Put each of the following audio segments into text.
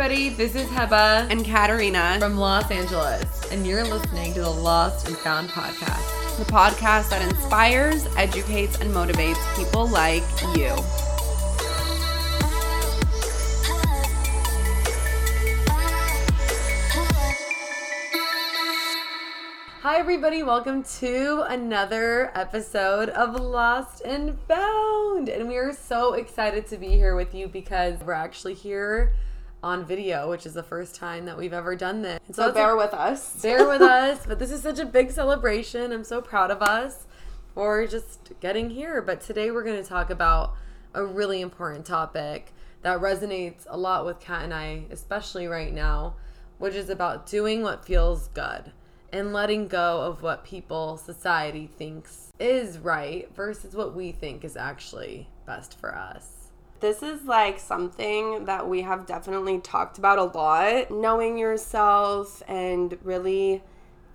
everybody. This is Heba and Katarina from Los Angeles, and you're listening to the Lost and Found podcast, the podcast that inspires, educates, and motivates people like you. Hi, everybody. Welcome to another episode of Lost and Found. And we are so excited to be here with you because we're actually here on video, which is the first time that we've ever done this. so, so bear a, with us. bear with us. But this is such a big celebration. I'm so proud of us for just getting here. But today we're going to talk about a really important topic that resonates a lot with Kat and I, especially right now, which is about doing what feels good and letting go of what people, society thinks is right versus what we think is actually best for us. This is like something that we have definitely talked about a lot. Knowing yourself and really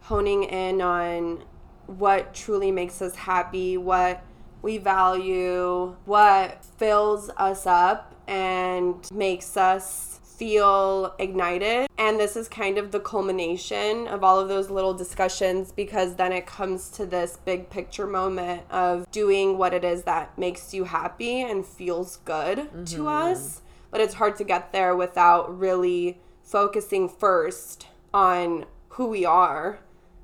honing in on what truly makes us happy, what we value, what fills us up and makes us feel ignited. And this is kind of the culmination of all of those little discussions because then it comes to this big picture moment of doing what it is that makes you happy and feels good mm-hmm. to us. But it's hard to get there without really focusing first on who we are.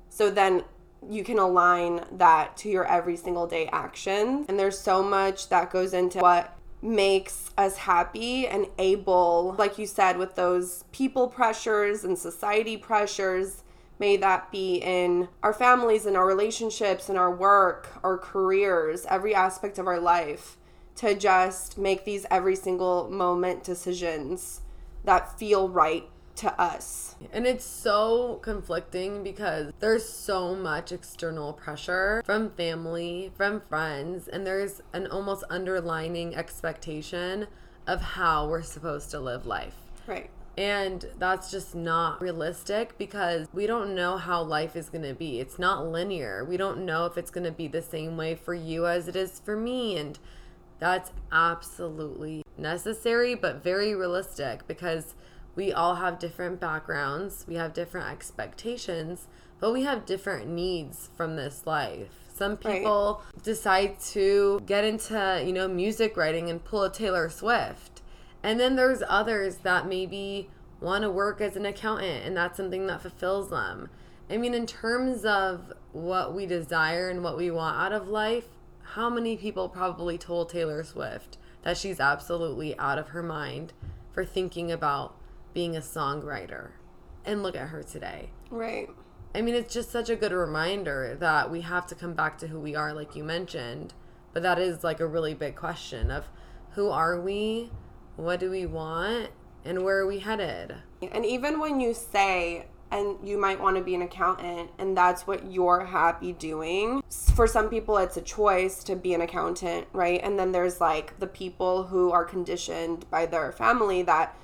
So then you can align that to your every single day action. And there's so much that goes into what makes us happy and able, like you said, with those people pressures and society pressures. May that be in our families and our relationships and our work, our careers, every aspect of our life, to just make these every single moment decisions that feel right to us. And it's so conflicting because there's so much external pressure from family, from friends, and there's an almost underlining expectation of how we're supposed to live life. Right. And that's just not realistic because we don't know how life is going to be. It's not linear. We don't know if it's going to be the same way for you as it is for me. And that's absolutely necessary, but very realistic because we all have different backgrounds, we have different expectations, but we have different needs from this life. Some people right. decide to get into, you know, music writing and pull a Taylor Swift. And then there's others that maybe want to work as an accountant and that's something that fulfills them. I mean, in terms of what we desire and what we want out of life, how many people probably told Taylor Swift that she's absolutely out of her mind for thinking about being a songwriter. And look at her today. Right. I mean, it's just such a good reminder that we have to come back to who we are, like you mentioned. But that is like a really big question of who are we? What do we want? And where are we headed? And even when you say, and you might want to be an accountant and that's what you're happy doing. For some people it's a choice to be an accountant, right? And then there's like the people who are conditioned by their family that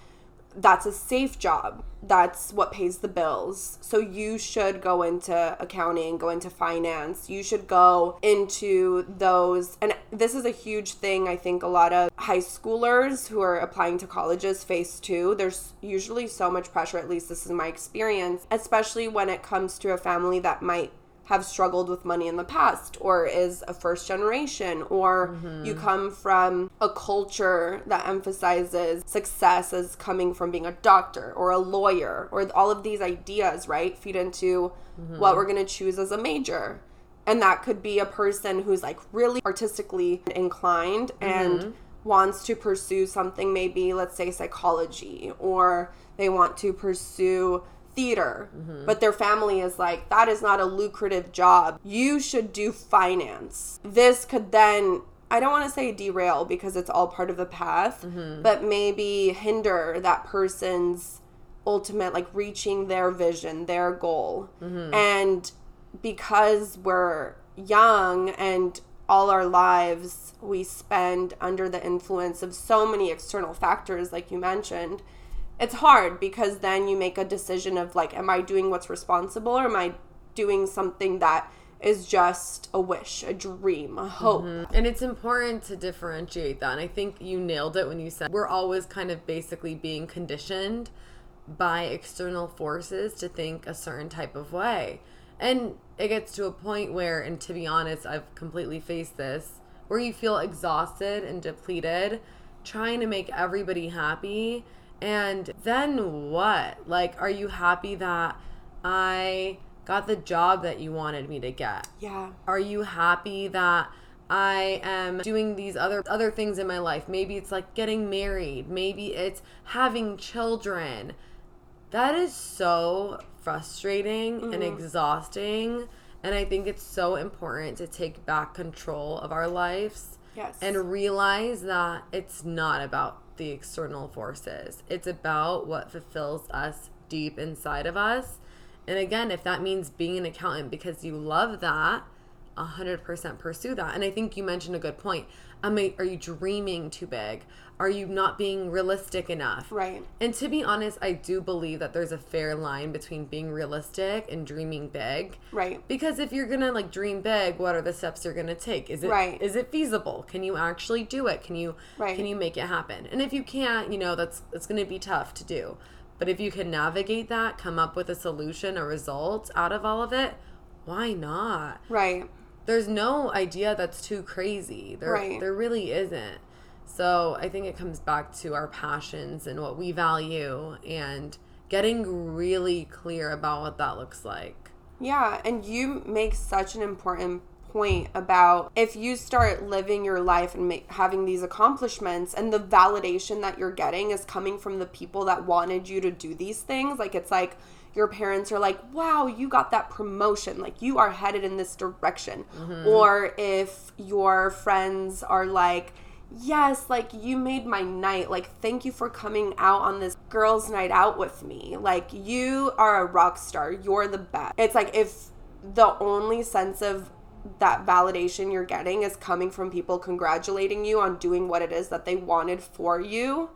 that's a safe job. That's what pays the bills. So you should go into accounting, go into finance. You should go into those. And this is a huge thing I think a lot of high schoolers who are applying to colleges face too. There's usually so much pressure, at least this is my experience, especially when it comes to a family that might have struggled with money in the past or is a first generation or mm-hmm. you come from a culture that emphasizes success as coming from being a doctor or a lawyer or all of these ideas right feed into mm-hmm. what we're going to choose as a major and that could be a person who's like really artistically inclined and mm-hmm. wants to pursue something maybe let's say psychology or they want to pursue theater, mm-hmm. but their family is like, that is not a lucrative job. You should do finance. This could then I don't want to say derail because it's all part of the path, mm-hmm. but maybe hinder that person's ultimate, like reaching their vision, their goal. Mm-hmm. And because we're young and all our lives we spend under the influence of so many external factors, like you mentioned, it's hard because then you make a decision of like am i doing what's responsible or am i doing something that is just a wish, a dream, a hope. Mm-hmm. And it's important to differentiate that. And I think you nailed it when you said we're always kind of basically being conditioned by external forces to think a certain type of way. And it gets to a point where, and to be honest, I've completely faced this, where you feel exhausted and depleted trying to make everybody happy. And then what? Like, are you happy that I got the job that you wanted me to get? Yeah. Are you happy that I am doing these other other things in my life? Maybe it's like getting married, maybe it's having children. That is so frustrating mm-hmm. and exhausting. And I think it's so important to take back control of our lives. Yes. And realize that it's not about the external forces. It's about what fulfills us deep inside of us and again, if that means being an accountant because you love that, 100% pursue that. And I think you mentioned a good point. I mean, are you dreaming too big? Are you not being realistic enough? Right. And to be honest, I do believe that there's a fair line between being realistic and dreaming big. Right. Because if you're gonna like dream big, what are the steps you're gonna take? Is it right. is it feasible? Can you actually do it? Can you right. can you make it happen? And if you can't, you know, that's that's gonna be tough to do. But if you can navigate that, come up with a solution, a result out of all of it, why not? Right. There's no idea that's too crazy. There, right. there really isn't. So I think it comes back to our passions and what we value and getting really clear about what that looks like. Yeah, and you make such an important point about if you start living your life and make, having these accomplishments and the validation that you're getting is coming from the people that wanted you to do these things like it's like your parents are like wow you got that promotion like you are headed in this direction mm-hmm. or if your friends are like yes, like you made my night. Like, thank you for coming out on this girls' night out with me. Like, you are a rock star. You're the best. It's like if the only sense of that validation you're getting is coming from people congratulating you on doing what it is that they wanted for you.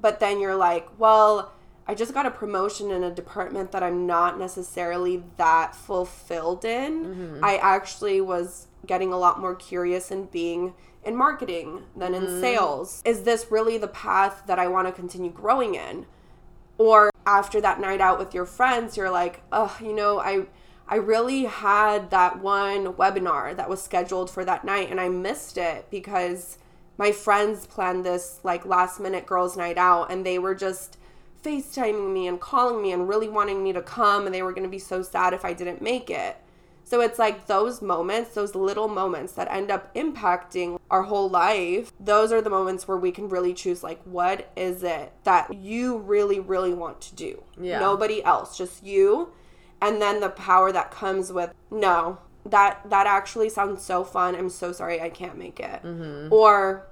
But then you're like, well, I just got a promotion in a department that I'm not necessarily that fulfilled in. Mm-hmm. I actually was getting a lot more curious and being in marketing than in mm-hmm. sales. Is this really the path that I want to continue growing in? Or after that night out with your friends, you're like, oh, you know, I I really had that one webinar that was scheduled for that night and I missed it because my friends planned this like last minute girls' night out and they were just FaceTiming me and calling me and really wanting me to come and they were going to be so sad if I didn't make it. So it's like those moments, those little moments that end up impacting our whole life. Those are the moments where we can really choose like what is it that you really really want to do? Yeah. Nobody else, just you and then the power that comes with no that that actually sounds so fun i'm so sorry i can't make it mm-hmm. or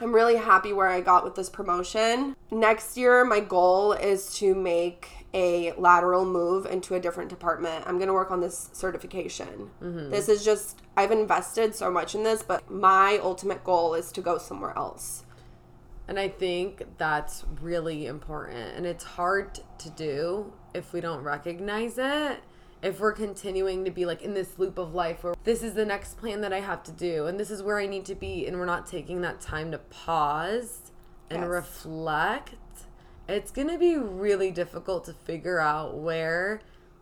i'm really happy where i got with this promotion next year my goal is to make a lateral move into a different department i'm going to work on this certification mm-hmm. this is just i've invested so much in this but my ultimate goal is to go somewhere else and I think that's really important. And it's hard to do if we don't recognize it. If we're continuing to be like in this loop of life where this is the next plan that I have to do and this is where I need to be, and we're not taking that time to pause and yes. reflect, it's going to be really difficult to figure out where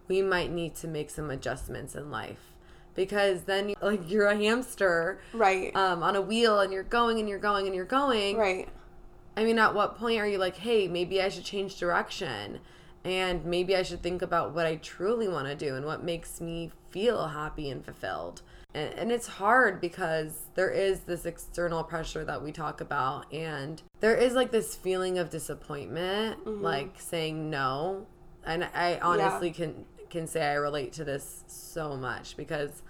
we might need to make some adjustments in life because then like you're a hamster right um, on a wheel and you're going and you're going and you're going right I mean, at what point are you like, hey, maybe I should change direction? And maybe I should think about what I truly want to do and what makes me feel happy and fulfilled. And, and it's hard because there is this external pressure that we talk about. And there is like this feeling of disappointment, mm-hmm. like saying no. And I honestly yeah. can can say I relate to this so much because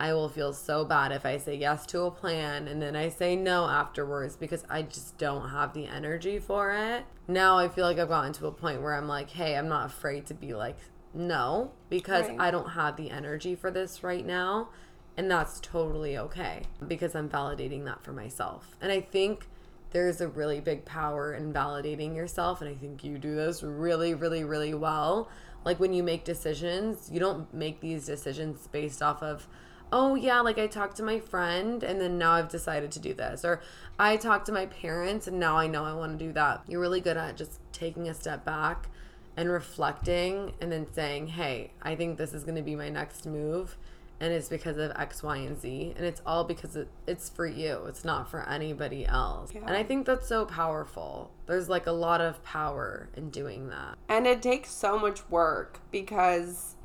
I will feel so bad if I say yes to a plan and then I say no afterwards because I just don't have the energy for it. Now I feel like I've gotten to a point where I'm like, hey, I'm not afraid to be like, no, because right. I don't have the energy for this right now. And that's totally okay because I'm validating that for myself. And I think there's a really big power in validating yourself. And I think you do this really, really, really well. Like when you make decisions, you don't make these decisions based off of, oh yeah, like I talked to my friend and then now I've decided to do this. Or I talked to my parents and now I know I want to do that. You're really good at just taking a step back and reflecting and then saying, hey, I think this is going to be my next move. And it's because of X, Y, and Z. And it's all because it, it's for you. It's not for anybody else. Yeah. And I think that's so powerful. There's like a lot of power in doing that. And it takes so much work because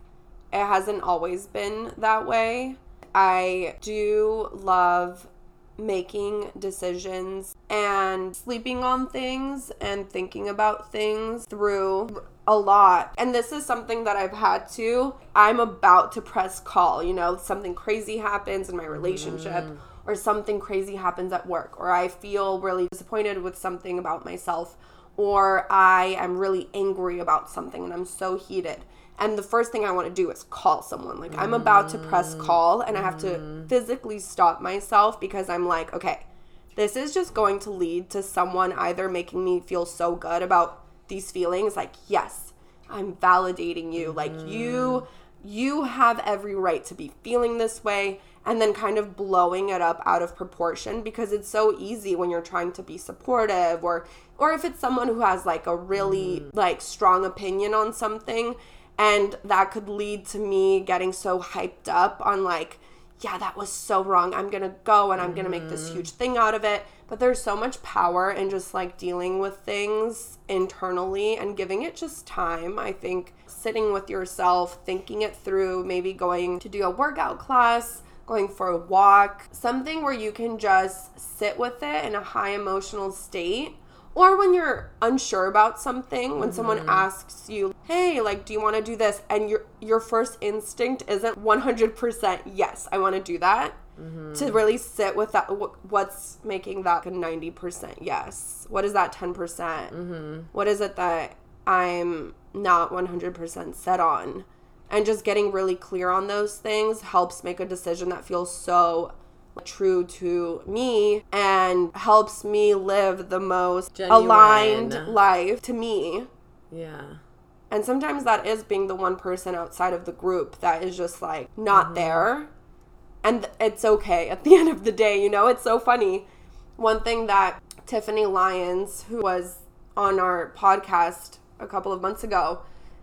it hasn't always been that way. I do love making decisions and sleeping on things and thinking about things through a lot. And this is something that I've had to. I'm about to press call, you know, something crazy happens in my relationship. Mm. Or something crazy happens at work, or I feel really disappointed with something about myself, or I am really angry about something and I'm so heated. And the first thing I want to do is call someone. Like, I'm about to press mm. call and I have to mm. physically stop myself because I'm like, okay, this is just going to lead to someone either making me feel so good about these feelings like yes i'm validating you. Like you mm. you have every right to be feeling this way and then kind of blowing it up out of proportion because it's so easy when you're trying to be supportive or or if it's someone who has like a really like strong opinion on something and that could lead to me getting so hyped up on like yeah, that was so wrong. I'm going to go and I'm going to make this mm-hmm. huge thing out of it. But there's so much power in just like dealing with things internally and giving it just time. I think sitting with yourself, thinking it through, maybe going to do a workout class, going for a walk, something where you can just sit with it in a high emotional state. Or when you're unsure about something, when someone mm-hmm. asks you, "Hey, like do you want to do this?" and your your first instinct isn't 100% yes, I want to do that. To mm-hmm. really sit with that wh- what's making that a 90% yes? What is that 10%? percent mm-hmm. What is it that I'm not 100% set on? And just getting really clear on those things helps make a decision that feels so true to me and helps me live the most Genuine. aligned life to me. Yeah. And sometimes that is being the one person outside of the group that is just like not mm-hmm. there. And it's okay at the end of the day, you know? It's so funny. One thing that Tiffany Lyons, who was on our podcast a couple of months ago,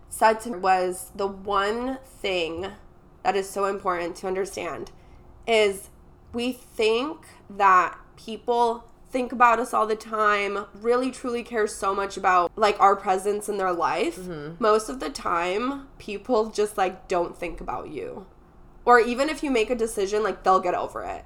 said to me was the one thing that is so important to understand is we think that people think about us all the time, really truly care so much about like our presence in their life. Mm-hmm. Most of the time, people just like don't think about you. Or even if you make a decision, like they'll get over it.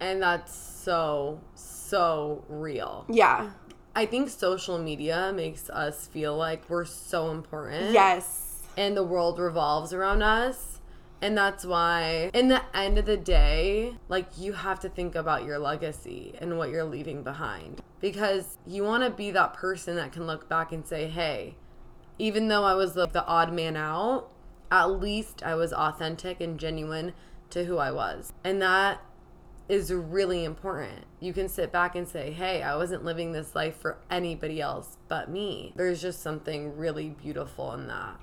And that's so, so real. Yeah. I think social media makes us feel like we're so important. Yes. And the world revolves around us. And that's why, in the end of the day, like you have to think about your legacy and what you're leaving behind. Because you want to be that person that can look back and say, hey, even though I was the, the odd man out, at least I was authentic and genuine to who I was. And that is really important. You can sit back and say, hey, I wasn't living this life for anybody else but me. There's just something really beautiful in that.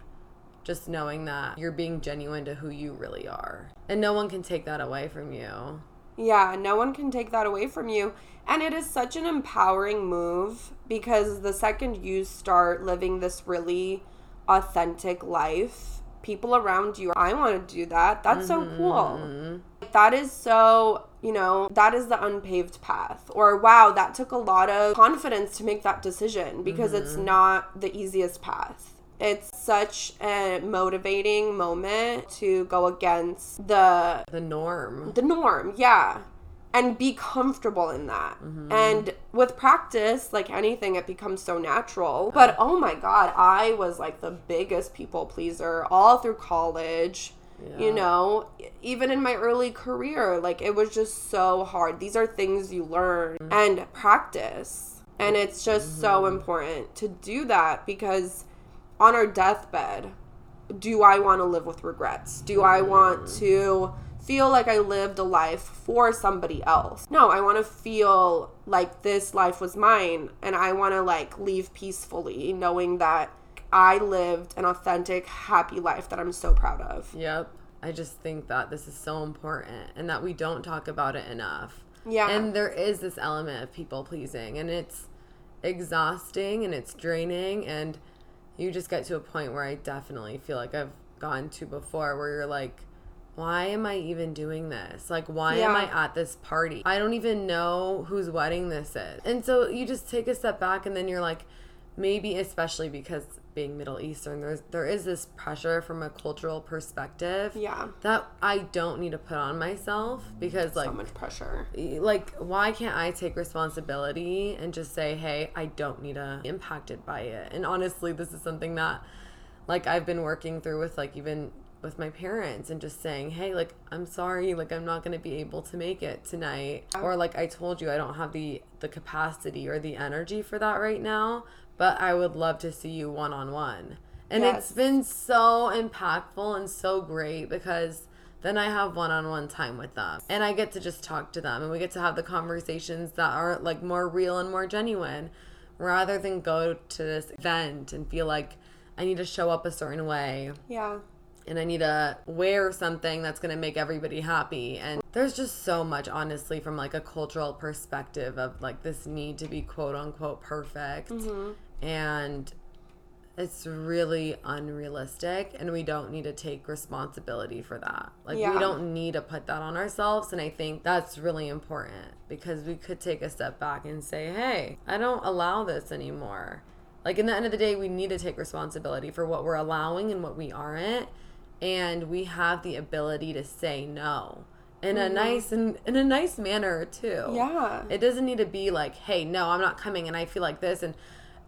Just knowing that you're being genuine to who you really are. And no one can take that away from you. Yeah, no one can take that away from you. And it is such an empowering move because the second you start living this really authentic life, people around you, I want to do that. That's so mm-hmm. cool. That is so, you know, that is the unpaved path. Or wow, that took a lot of confidence to make that decision because it's mm-hmm. not the easiest path. It's such a motivating moment to go against the The norm. the norm, yeah. And be comfortable in that. Mm-hmm. And with practice, like anything, it becomes so natural. But oh my God, I was like the biggest people pleaser all through college. Yeah. You know, even in my early career, like it was just so hard. These are things you learn mm-hmm. and practice. And it's just so mm-hmm. important to do that because on our deathbed, do I want to live with regrets? Do I want mm. to feel like I lived a life for somebody else? No, I want to feel like this life was mine and I want to like leave peacefully knowing that I lived an authentic, happy life that I'm so proud of. Yep. I just think that this is so important and that we don't talk about it enough. Yeah. And there is this element of people pleasing and it's exhausting and it's draining and you just get to a point where I definitely feel like I've gone to before where you're like why am I even doing this? Like, why am I at this party? I don't even know whose wedding this is. And so you just take a step back and then you're like, maybe especially because being Middle Eastern, there's there is this pressure from a cultural perspective yeah. that I don't need to put on myself because like so much pressure. like why can't I take responsibility and just say, "Hey, I don't need to be impacted by it." And honestly, this is something that like I've been working through with like even with my parents and just saying, "Hey, like I'm sorry, like I'm not going to be able to make it tonight." Or like I told you I don't have the the capacity or the energy for that right now, but I would love to see you one-on-one. And Yes. it's been so impactful and so great because then I have one on one time with them and I get to just talk to them and we get to have the conversations that are like more real and more genuine rather than go to this event and feel like I need to show up a certain way Yeah. and I need to wear something that's going to make everybody happy. And there's just so much, honestly, from like a cultural perspective of like this need to be quote unquote perfect. Mm-hmm. And it's really unrealistic, and we don't need to take responsibility for that. Like, Yeah. we don't need to put that on ourselves. And I think that's really important because we could take a step back and say, hey, I don't allow this anymore. Like, in the end of the day, we need to take responsibility for what we're allowing and what we aren't. And we have the ability to say no in a mm-hmm. nice and in a nice manner too. Yeah. It doesn't need to be like, hey, no, I'm not coming and I feel like this and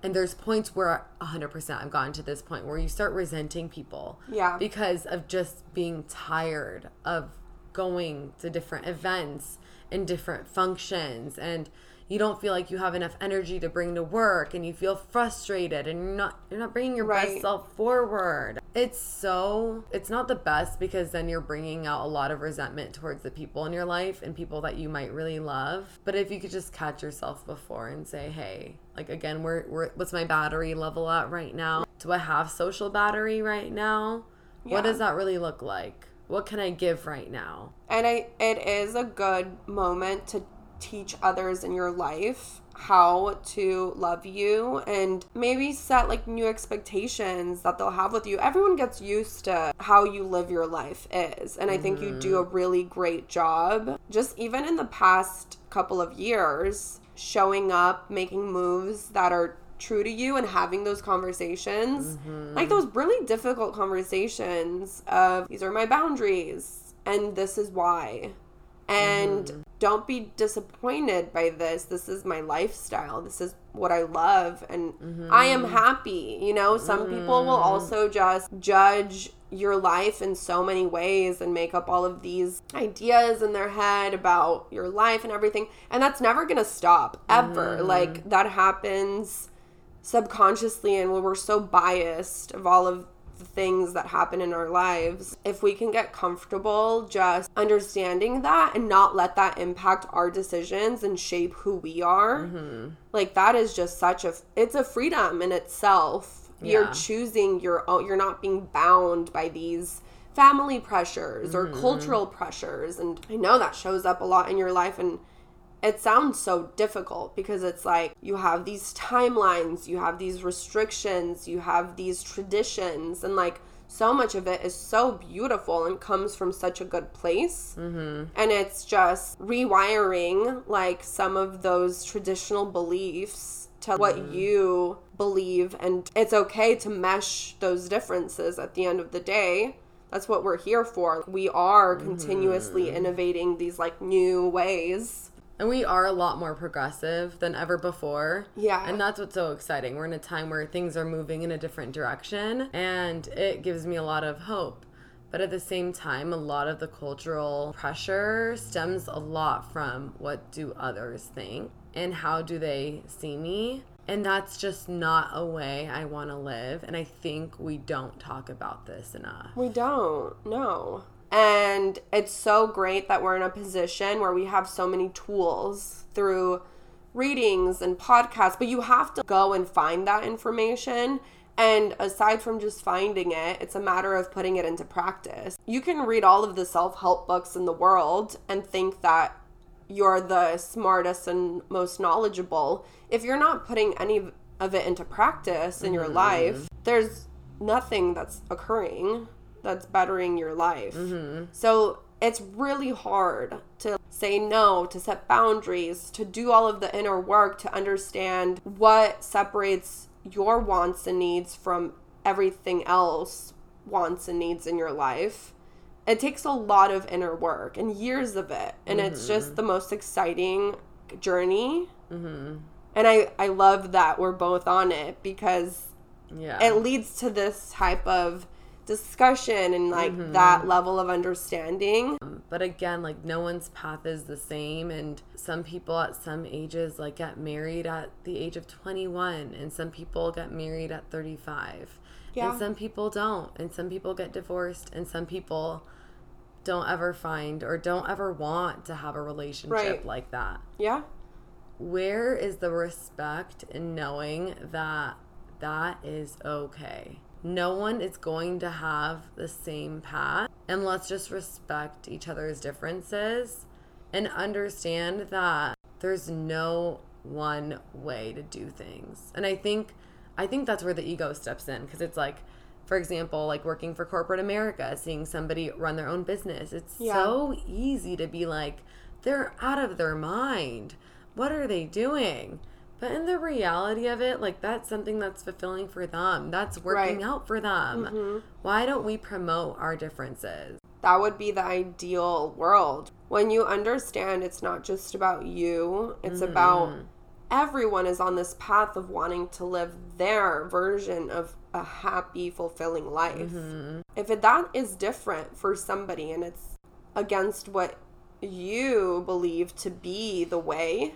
and there's points where 100% I've gotten to this point where you start resenting people Yeah. because of just being tired of going to different events and different functions and you don't feel like you have enough energy to bring to work and you feel frustrated and you're not you're not bringing your Right. best self forward. It's so it's not the best because then you're bringing out a lot of resentment towards the people in your life and people that you might really love. But if you could just catch yourself before and say, "Hey, like again, where where what's my battery level at right now? Do I have social battery right now? Yeah. What does that really look like? What can I give right now?" And I it is a good moment to teach others in your life how to love you and maybe set like new expectations that they'll have with you. Everyone gets used to how you live your life is. And I think you do a mm-hmm. really great job just even in the past couple of years showing up, making moves that are true to you and having those conversations. Mm-hmm. Like those really difficult conversations of these are my boundaries and this is why. And mm-hmm. don't be disappointed by this. This is my lifestyle. This is what I love and I am mm-hmm. happy. You know, some people will mm. also just judge your life in so many ways and make up all of these ideas in their head about your life and everything. And that's never going to stop ever. Mm. Like that happens subconsciously and when we're so biased of all of the things that happen in our lives if we can get comfortable just understanding that and not let that impact our decisions and shape who we are mm-hmm. like that is just such a it's a freedom in itself. You're choosing your own you're not being bound by these family pressures or mm-hmm. cultural pressures and i know that shows up a lot in your life and it sounds so difficult because it's like you have these timelines, you have these restrictions, you have these traditions, and like so much of it is so beautiful and comes from such a good place. Mm-hmm. And it's just rewiring like some of those traditional beliefs to what you believe, and it's okay to mesh those differences at the end of the day. That's what we're here for. We are continuously innovating these like new ways. And we are a lot more progressive than ever before. Yeah. And that's what's so exciting. We're in a time where things are moving in a different direction, and it gives me a lot of hope. But at the same time, a lot of the cultural pressure stems a lot from what do others think and how do they see me. And that's just not a way I want to live. And I think we don't talk about this enough. We don't, no. And it's so great that we're in a position where we have so many tools through readings and podcasts, but you have to go and find that information And aside from just finding it, it's a matter of putting it into practice. You can read all of the self help books in the world and think that you're the smartest and most knowledgeable. If you're not putting any of it into practice in your mm. life, there's nothing that's occurring that's bettering your life. Mm-hmm. So it's really hard to say no, to set boundaries, to do all of the inner work, to understand what separates your wants and needs from everything else wants and needs in your life. It takes a lot of inner work and years of it. And it's mm-hmm. just the most exciting journey. Mm-hmm. And I, I love that we're both on it because Yeah. it leads to this type of discussion and like Mm-hmm. that level of understanding. but again, like no one's path is the same and some people at some ages like get married at the age of 21 and some people get married at 35. Yeah. And some people don't and some people get divorced and some people don't ever find or don't ever want to have a relationship Right. like that. Yeah. where is the respect in knowing that that is okay? No one is going to have the same path, and let's just respect each other's differences and understand that there's no one way to do things. And I think I think that's where the ego steps in because it's like for example, like working for corporate America, seeing somebody run their own business. It's Yeah. so easy to be like they're out of their mind what are they doing? But in the reality of it, like that's something that's fulfilling for them. That's working Right. out for them. Mm-hmm. Why don't we promote our differences? That would be the ideal world. When you understand it's not just about you, it's mm-hmm. about everyone is on this path of wanting to live their version of a happy, fulfilling life. Mm-hmm. If it, that is different for somebody and it's against what you believe to be the way,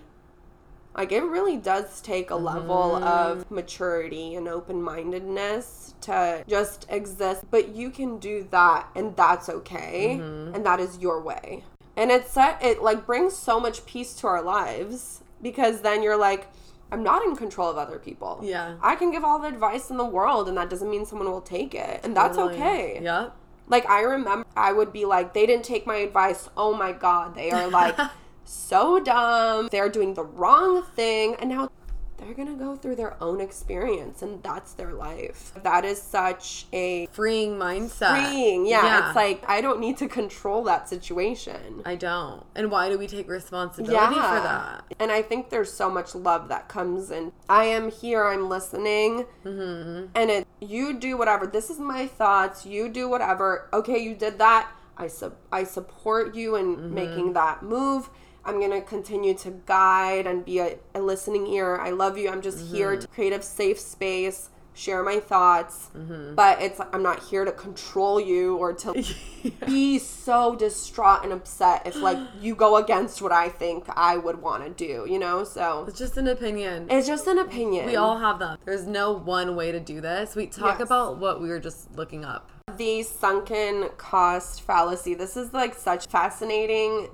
like it really does take a level mm-hmm. of maturity and open-mindedness to just exist but you can do that and that's okay mm-hmm. and that is your way and it's set it like brings so much peace to our lives because then you're like i'm not in control of other people Yeah. i can give all the advice in the world and that doesn't mean someone will take it and that's Totally. okay Yeah. like I remember I would be like, they didn't take my advice. Oh my god, they are like so dumb. They're doing the wrong thing. And now they're gonna go through their own experience and that's their life. That is such a Freeing mindset. freeing. Yeah, it's like I don't need to control that situation. I don't. And why do we take responsibility for that? And I think there's so much love that comes in. I am here, I'm listening. Mm-hmm. And it, you do whatever. This is my thoughts. You do whatever. Okay, you did that. I, sub, I support you in Mm-hmm. making that move. I'm going to continue to guide and be a, a listening ear. I love you. I'm just here Mm-hmm. to create a safe space, share my thoughts. Mm-hmm. But it's I'm not here to control you or to be so distraught and upset if like you go against what I think I would want to do, you know? So It's just an opinion. it's just an opinion. we all have them. There's no one way to do this. We talk Yes. about what we were just looking up. the sunken cost fallacy. This is like such fascinating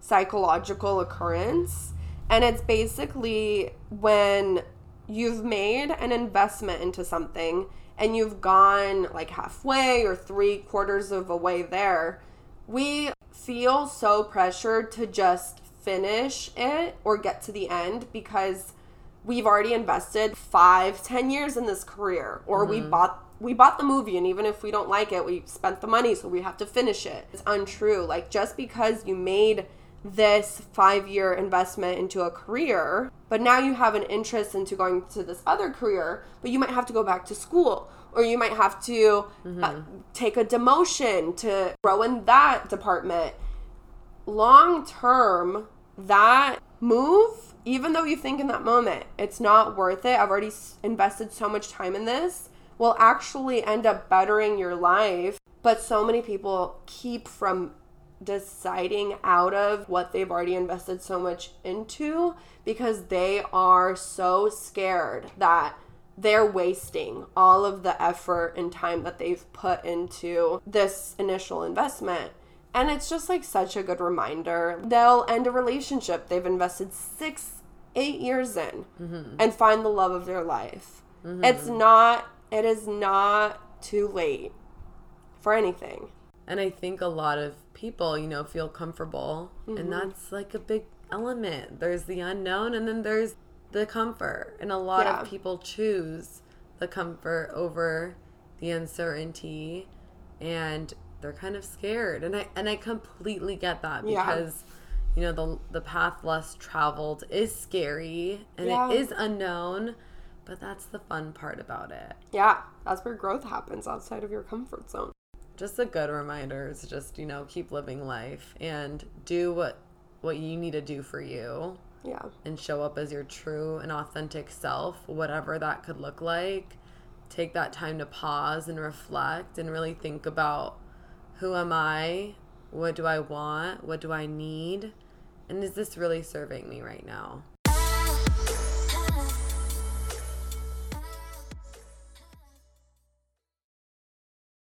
psychological occurrence. And it's basically when you've made an investment into something and you've gone like halfway or three quarters of a way there, we feel so pressured to just finish it or get to the end because we've already invested five, ten years in this career, or we mm-hmm. bought we bought the movie, and even if we don't like it, we spent the money, so we have to finish it. It's untrue. Like just because you made this five year investment into a career, but now you have an interest into going to this other career, but you might have to go back to school. Or you might have to uh, take a demotion to grow in that department long term, that move, even though you think in that moment it's not worth it, I've already s- invested so much time in this, will actually end up bettering your life. But so many people keep from deciding out of what they've already invested so much into because they are so scared that they're wasting all of the effort and time that they've put into this initial investment. And it's just like such a good reminder. They'll end a relationship they've invested six, eight years in mm-hmm. and find the love of their life. Mm-hmm. It's not It is not too late for anything. And I think a lot of people, you know, feel comfortable. Mm-hmm. And that's like a big element. There's the unknown and then there's the comfort. And a lot Yeah. of people choose the comfort over the uncertainty and they're kind of scared. And I and I completely get that Yeah. because you know the the path less traveled is scary and Yeah. it is unknown, but that's the fun part about it. Yeah, that's where growth happens outside of your comfort zone. Just a good reminder is just you know keep living life and do what what you need to do for you. Yeah. and show up as your true and authentic self whatever that could look like. Take that time to pause and reflect and really think about who am i? What do i want? What do i need? And is this really serving me right now